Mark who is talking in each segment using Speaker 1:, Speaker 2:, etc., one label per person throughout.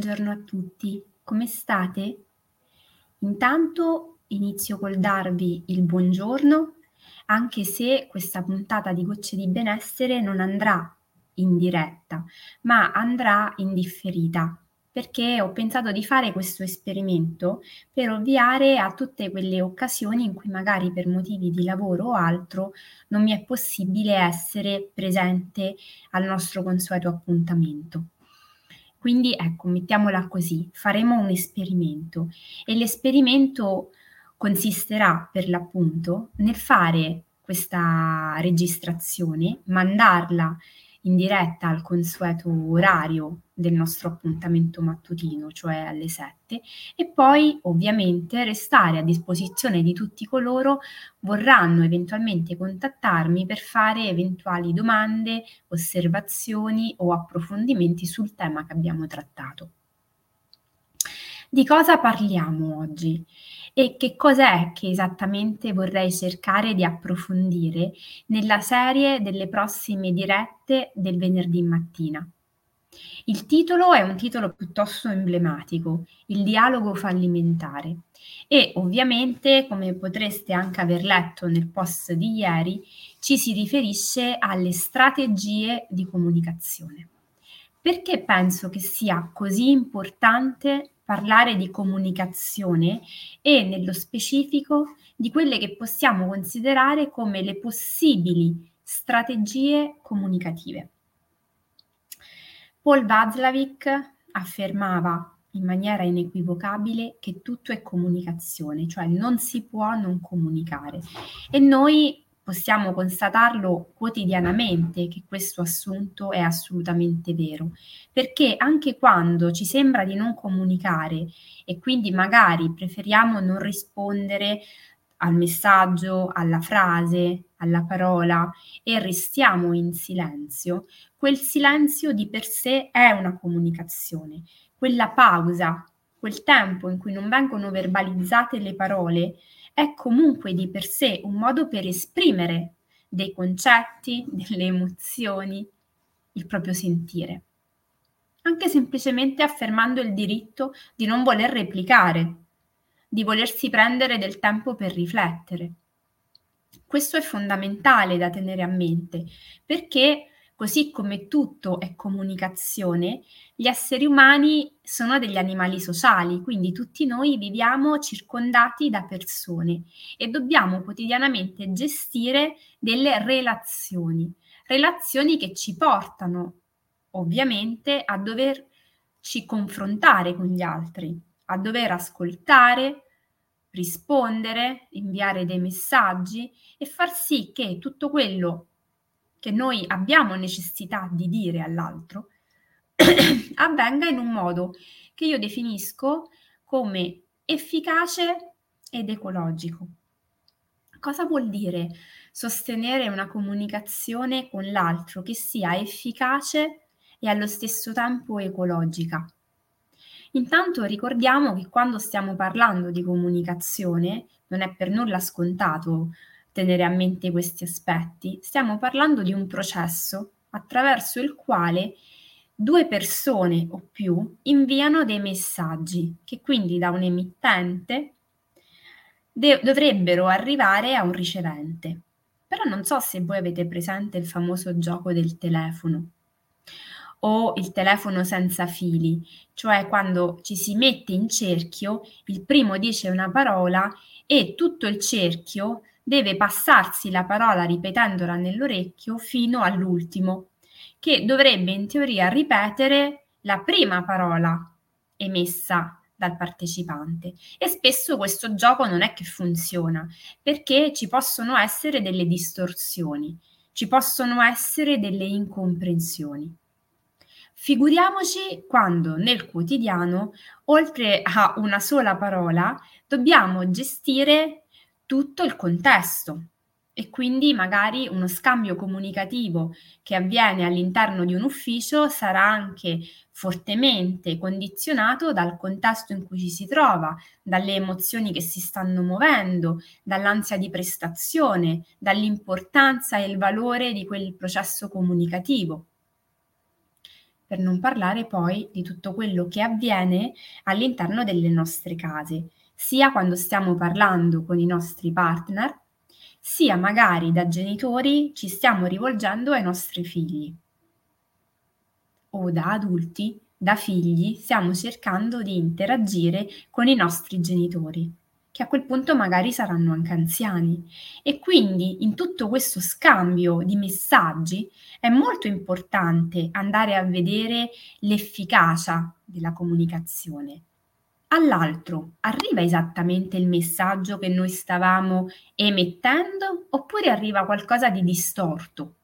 Speaker 1: Buongiorno a tutti, come state? Intanto inizio col darvi il buongiorno, anche se questa puntata di Gocce di Benessere non andrà in diretta, ma andrà in differita, perché ho pensato di fare questo esperimento per ovviare a tutte quelle occasioni in cui magari per motivi di lavoro o altro non mi è possibile essere presente al nostro consueto appuntamento. Quindi ecco, mettiamola così, faremo un esperimento. E l'esperimento consisterà per l'appunto nel fare questa registrazione, mandarla in diretta al consueto orario del nostro appuntamento mattutino, cioè alle 7, e poi ovviamente restare a disposizione di tutti coloro vorranno eventualmente contattarmi per fare eventuali domande, osservazioni o approfondimenti sul tema che abbiamo trattato. Di cosa parliamo oggi? E che cos'è che esattamente vorrei cercare di approfondire nella serie delle prossime dirette del venerdì mattina? Il titolo è un titolo piuttosto emblematico, Il dialogo fallimentare. E ovviamente, come potreste anche aver letto nel post di ieri, ci si riferisce alle strategie di comunicazione. Perché penso che sia così importante parlare di comunicazione e nello specifico di quelle che possiamo considerare come le possibili strategie comunicative. Paul Václavic affermava in maniera inequivocabile che tutto è comunicazione, cioè non si può non comunicare. E noi possiamo constatarlo quotidianamente che questo assunto è assolutamente vero, perché anche quando ci sembra di non comunicare e quindi magari preferiamo non rispondere al messaggio, alla frase, alla parola e restiamo in silenzio, quel silenzio di per sé è una comunicazione, quella pausa, quel tempo in cui non vengono verbalizzate le parole è comunque di per sé un modo per esprimere dei concetti, delle emozioni, il proprio sentire. Anche semplicemente affermando il diritto di non voler replicare, di volersi prendere del tempo per riflettere. Questo è fondamentale da tenere a mente perché Così come tutto è comunicazione, gli esseri umani sono degli animali sociali, quindi tutti noi viviamo circondati da persone e dobbiamo quotidianamente gestire delle relazioni, relazioni che ci portano ovviamente a doverci confrontare con gli altri, a dover ascoltare, rispondere, inviare dei messaggi e far sì che tutto quello che noi abbiamo necessità di dire all'altro avvenga in un modo che io definisco come efficace ed ecologico. Cosa vuol dire sostenere una comunicazione con l'altro che sia efficace e allo stesso tempo ecologica? Intanto ricordiamo che quando stiamo parlando di comunicazione non è per nulla scontato tenere a mente questi aspetti. Stiamo parlando di un processo attraverso il quale due persone o più inviano dei messaggi che quindi da un emittente de- dovrebbero arrivare a un ricevente. Però non so se voi avete presente il famoso gioco del telefono o il telefono senza fili, cioè quando ci si mette in cerchio, il primo dice una parola e tutto il cerchio deve passarsi la parola ripetendola nell'orecchio fino all'ultimo, che dovrebbe in teoria ripetere la prima parola emessa dal partecipante. E spesso questo gioco non è che funziona, perché ci possono essere delle distorsioni, ci possono essere delle incomprensioni. Figuriamoci quando nel quotidiano, oltre a una sola parola, dobbiamo gestire tutto il contesto e quindi magari uno scambio comunicativo che avviene all'interno di un ufficio sarà anche fortemente condizionato dal contesto in cui ci si trova, dalle emozioni che si stanno muovendo, dall'ansia di prestazione, dall'importanza e il valore di quel processo comunicativo. per non parlare poi di tutto quello che avviene all'interno delle nostre case, sia quando stiamo parlando con i nostri partner, sia magari da genitori ci stiamo rivolgendo ai nostri figli o da adulti, da figli, stiamo cercando di interagire con i nostri genitori che a quel punto magari saranno anche anziani. E quindi in tutto questo scambio di messaggi è molto importante andare a vedere l'efficacia della comunicazione. All'altro arriva esattamente il messaggio che noi stavamo emettendo oppure arriva qualcosa di distorto?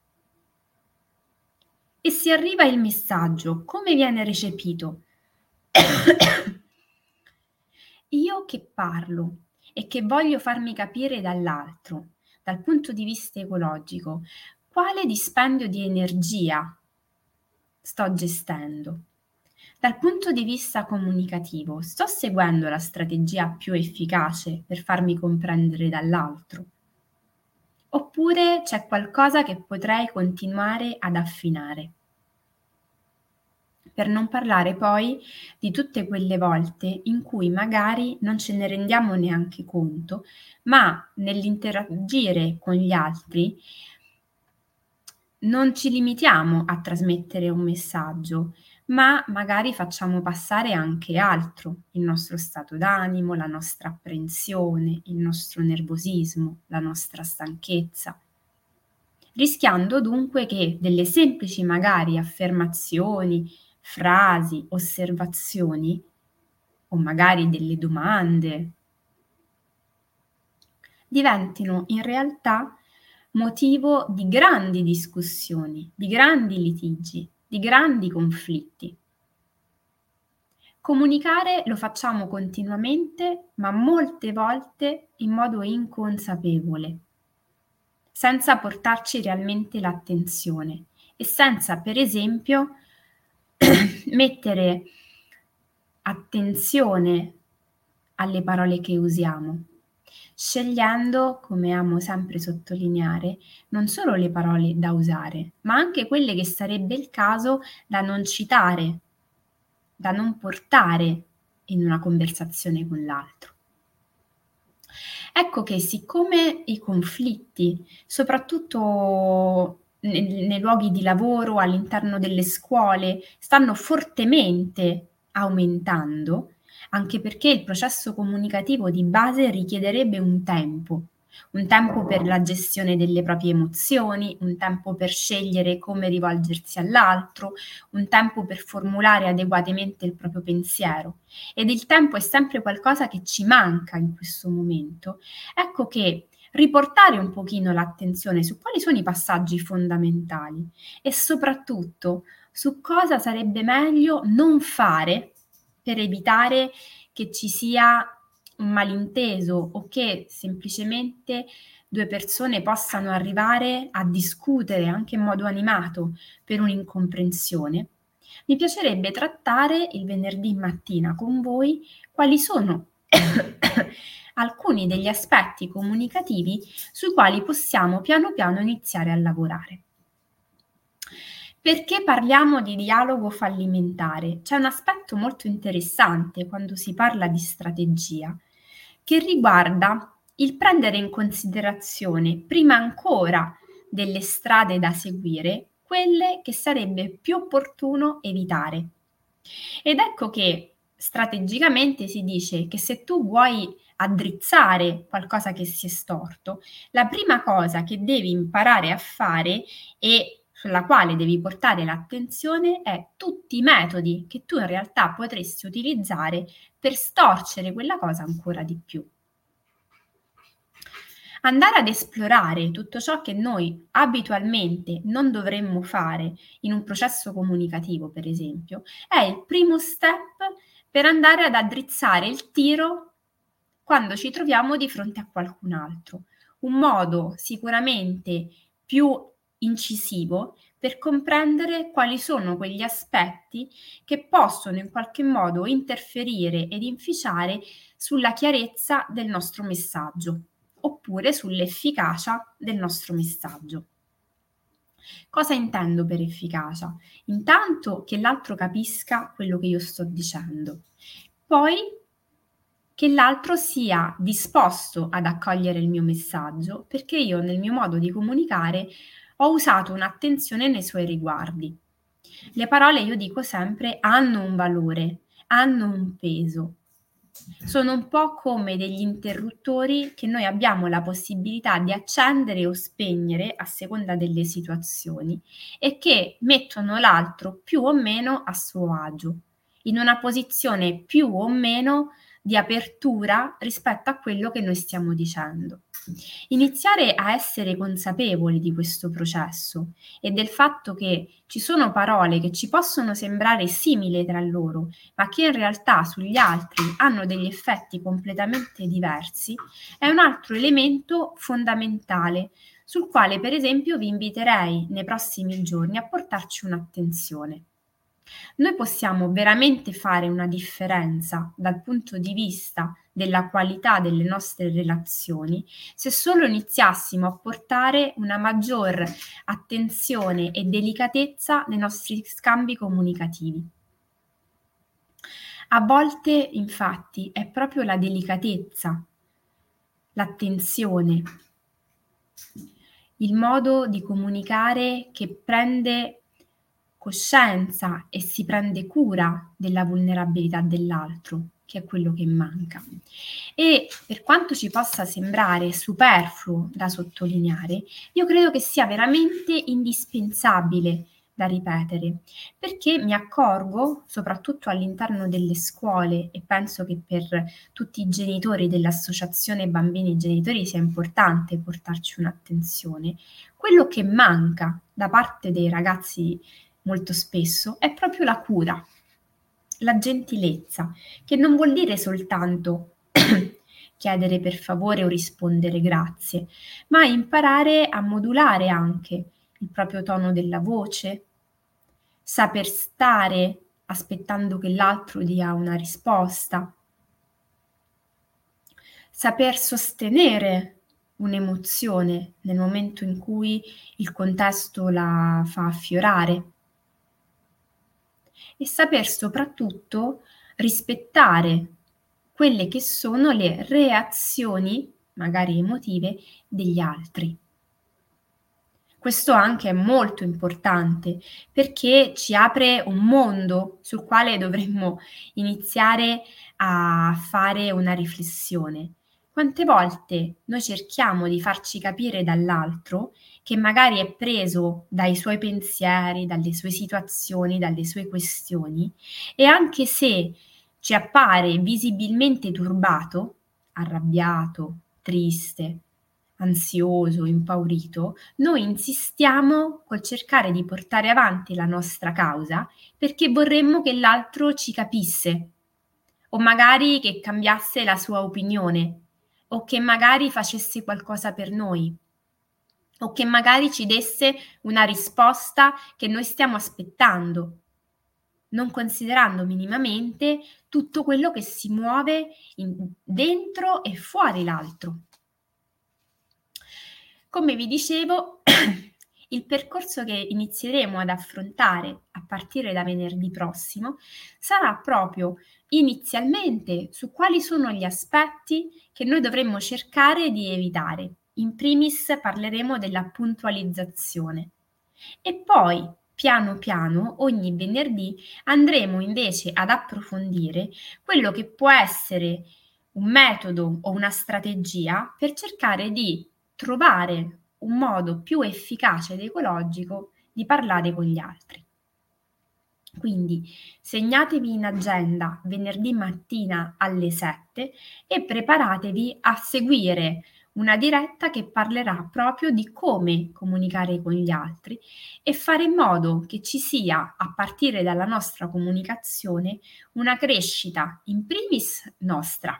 Speaker 1: E se arriva il messaggio, come viene recepito? Io che parlo e che voglio farmi capire dall'altro, dal punto di vista ecologico, quale dispendio di energia sto gestendo? Dal punto di vista comunicativo, sto seguendo la strategia più efficace per farmi comprendere dall'altro? Oppure c'è qualcosa che potrei continuare ad affinare? per non parlare poi di tutte quelle volte in cui magari non ce ne rendiamo neanche conto, ma nell'interagire con gli altri non ci limitiamo a trasmettere un messaggio, ma magari facciamo passare anche altro, il nostro stato d'animo, la nostra apprensione, il nostro nervosismo, la nostra stanchezza. Rischiando dunque che delle semplici magari affermazioni, frasi, osservazioni o magari delle domande diventino in realtà motivo di grandi discussioni, di grandi litigi, di grandi conflitti. Comunicare lo facciamo continuamente, ma molte volte in modo inconsapevole, senza portarci realmente l'attenzione e senza, per esempio, mettere attenzione alle parole che usiamo, scegliendo, come amo sempre sottolineare, non solo le parole da usare, ma anche quelle che sarebbe il caso da non citare, da non portare in una conversazione con l'altro. Ecco che siccome i conflitti, soprattutto nei, nei luoghi di lavoro, all'interno delle scuole, stanno fortemente aumentando, anche perché il processo comunicativo di base richiederebbe un tempo, un tempo per la gestione delle proprie emozioni, un tempo per scegliere come rivolgersi all'altro, un tempo per formulare adeguatamente il proprio pensiero. Ed il tempo è sempre qualcosa che ci manca in questo momento. Ecco che riportare un pochino l'attenzione su quali sono i passaggi fondamentali e soprattutto su cosa sarebbe meglio non fare per evitare che ci sia un malinteso o che semplicemente due persone possano arrivare a discutere anche in modo animato per un'incomprensione, mi piacerebbe trattare il venerdì mattina con voi quali sono alcuni degli aspetti comunicativi sui quali possiamo piano piano iniziare a lavorare. Perché parliamo di dialogo fallimentare? C'è un aspetto molto interessante quando si parla di strategia che riguarda il prendere in considerazione prima ancora delle strade da seguire quelle che sarebbe più opportuno evitare. Ed ecco che strategicamente si dice che se tu vuoi addrizzare qualcosa che si è storto, la prima cosa che devi imparare a fare e sulla quale devi portare l'attenzione è tutti i metodi che tu in realtà potresti utilizzare per storcere quella cosa ancora di più. Andare ad esplorare tutto ciò che noi abitualmente non dovremmo fare in un processo comunicativo, per esempio, è il primo step per andare ad addrizzare il tiro quando ci troviamo di fronte a qualcun altro. Un modo sicuramente più incisivo per comprendere quali sono quegli aspetti che possono in qualche modo interferire ed inficiare sulla chiarezza del nostro messaggio oppure sull'efficacia del nostro messaggio. Cosa intendo per efficacia? Intanto che l'altro capisca quello che io sto dicendo, poi che l'altro sia disposto ad accogliere il mio messaggio, perché io nel mio modo di comunicare ho usato un'attenzione nei suoi riguardi. Le parole, io dico sempre, hanno un valore, hanno un peso. Sono un po' come degli interruttori che noi abbiamo la possibilità di accendere o spegnere a seconda delle situazioni e che mettono l'altro più o meno a suo agio, in una posizione più o meno di apertura rispetto a quello che noi stiamo dicendo. Iniziare a essere consapevoli di questo processo e del fatto che ci sono parole che ci possono sembrare simili tra loro, ma che in realtà sugli altri hanno degli effetti completamente diversi, è un altro elemento fondamentale sul quale per esempio vi inviterei nei prossimi giorni a portarci un'attenzione. Noi possiamo veramente fare una differenza dal punto di vista della qualità delle nostre relazioni se solo iniziassimo a portare una maggior attenzione e delicatezza nei nostri scambi comunicativi. A volte, infatti, è proprio la delicatezza, l'attenzione, il modo di comunicare che prende coscienza e si prende cura della vulnerabilità dell'altro, che è quello che manca. E per quanto ci possa sembrare superfluo da sottolineare, io credo che sia veramente indispensabile da ripetere, perché mi accorgo, soprattutto all'interno delle scuole, e penso che per tutti i genitori dell'associazione bambini e genitori sia importante portarci un'attenzione, quello che manca da parte dei ragazzi molto spesso è proprio la cura, la gentilezza, che non vuol dire soltanto chiedere per favore o rispondere grazie, ma imparare a modulare anche il proprio tono della voce, saper stare aspettando che l'altro dia una risposta, saper sostenere un'emozione nel momento in cui il contesto la fa affiorare e saper soprattutto rispettare quelle che sono le reazioni, magari emotive, degli altri. Questo anche è molto importante perché ci apre un mondo sul quale dovremmo iniziare a fare una riflessione. Quante volte noi cerchiamo di farci capire dall'altro che magari è preso dai suoi pensieri, dalle sue situazioni, dalle sue questioni? E anche se ci appare visibilmente turbato, arrabbiato, triste, ansioso, impaurito, noi insistiamo col cercare di portare avanti la nostra causa perché vorremmo che l'altro ci capisse o magari che cambiasse la sua opinione o che magari facesse qualcosa per noi o che magari ci desse una risposta che noi stiamo aspettando, non considerando minimamente tutto quello che si muove in, dentro e fuori l'altro. Come vi dicevo, il percorso che inizieremo ad affrontare a partire da venerdì prossimo sarà proprio inizialmente su quali sono gli aspetti che noi dovremmo cercare di evitare. In primis parleremo della puntualizzazione. E poi piano piano ogni venerdì andremo invece ad approfondire quello che può essere un metodo o una strategia per cercare di trovare un modo più efficace ed ecologico di parlare con gli altri. Quindi segnatevi in agenda venerdì mattina alle 7 e preparatevi a seguire una diretta che parlerà proprio di come comunicare con gli altri e fare in modo che ci sia, a partire dalla nostra comunicazione, una crescita in primis nostra,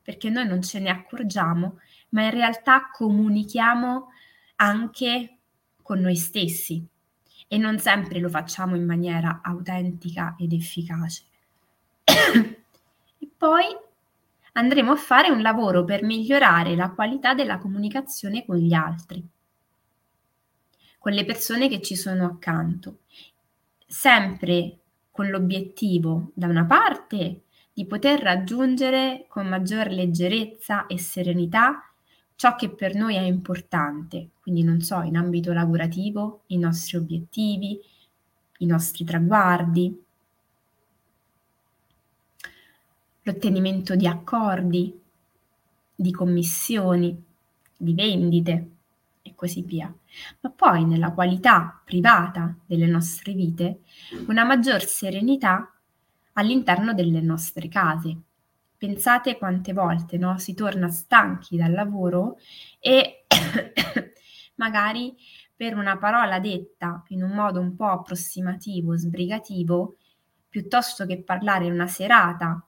Speaker 1: perché noi non ce ne accorgiamo, ma in realtà comunichiamo anche con noi stessi e non sempre lo facciamo in maniera autentica ed efficace. e poi andremo a fare un lavoro per migliorare la qualità della comunicazione con gli altri. con le persone che ci sono accanto, sempre con l'obiettivo, da una parte, di poter raggiungere con maggior leggerezza e serenità ciò che per noi è importante, quindi non so, in ambito lavorativo, i nostri obiettivi, i nostri traguardi, l'ottenimento di accordi, di commissioni, di vendite e così via. Ma poi nella qualità privata delle nostre vite, una maggior serenità all'interno delle nostre case. Pensate quante volte no, si torna stanchi dal lavoro e magari per una parola detta in un modo un po' approssimativo, sbrigativo, piuttosto che parlare una serata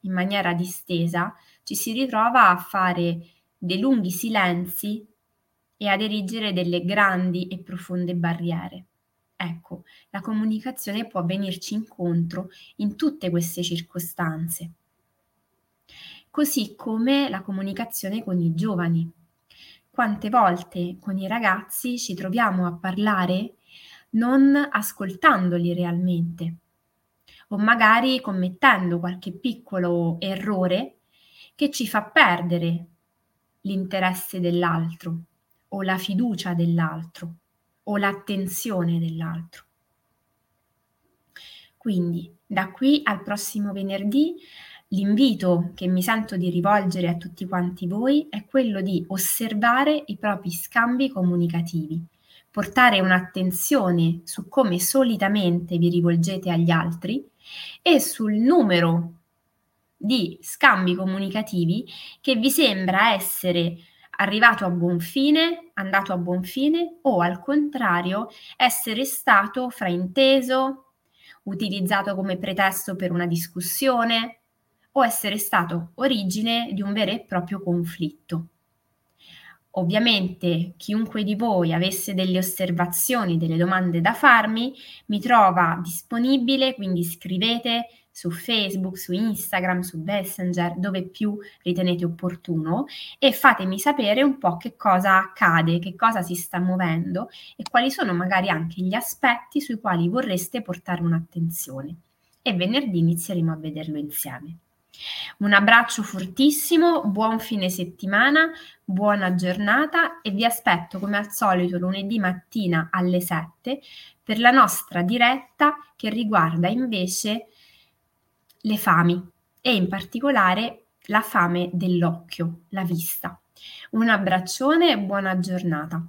Speaker 1: in maniera distesa, ci si ritrova a fare dei lunghi silenzi e ad erigere delle grandi e profonde barriere. Ecco, la comunicazione può venirci incontro in tutte queste circostanze. Così come la comunicazione con i giovani. Quante volte con i ragazzi ci troviamo a parlare non ascoltandoli realmente o magari commettendo qualche piccolo errore che ci fa perdere l'interesse dell'altro o la fiducia dell'altro o l'attenzione dell'altro. Quindi da qui al prossimo venerdì l'invito che mi sento di rivolgere a tutti quanti voi è quello di osservare i propri scambi comunicativi, portare un'attenzione su come solitamente vi rivolgete agli altri e sul numero di scambi comunicativi che vi sembra essere arrivato a buon fine, andato a buon fine o al contrario essere stato frainteso, utilizzato come pretesto per una discussione o essere stato origine di un vero e proprio conflitto. Ovviamente chiunque di voi avesse delle osservazioni, delle domande da farmi, mi trova disponibile, quindi scrivete su Facebook, su Instagram, su Messenger, dove più ritenete opportuno e fatemi sapere un po' che cosa accade, che cosa si sta muovendo e quali sono magari anche gli aspetti sui quali vorreste portare un'attenzione. E venerdì inizieremo a vederlo insieme. Un abbraccio fortissimo, buon fine settimana, buona giornata e vi aspetto come al solito lunedì mattina alle 7 per la nostra diretta che riguarda invece le fami e in particolare la fame dell'occhio, la vista. Un abbraccione e buona giornata.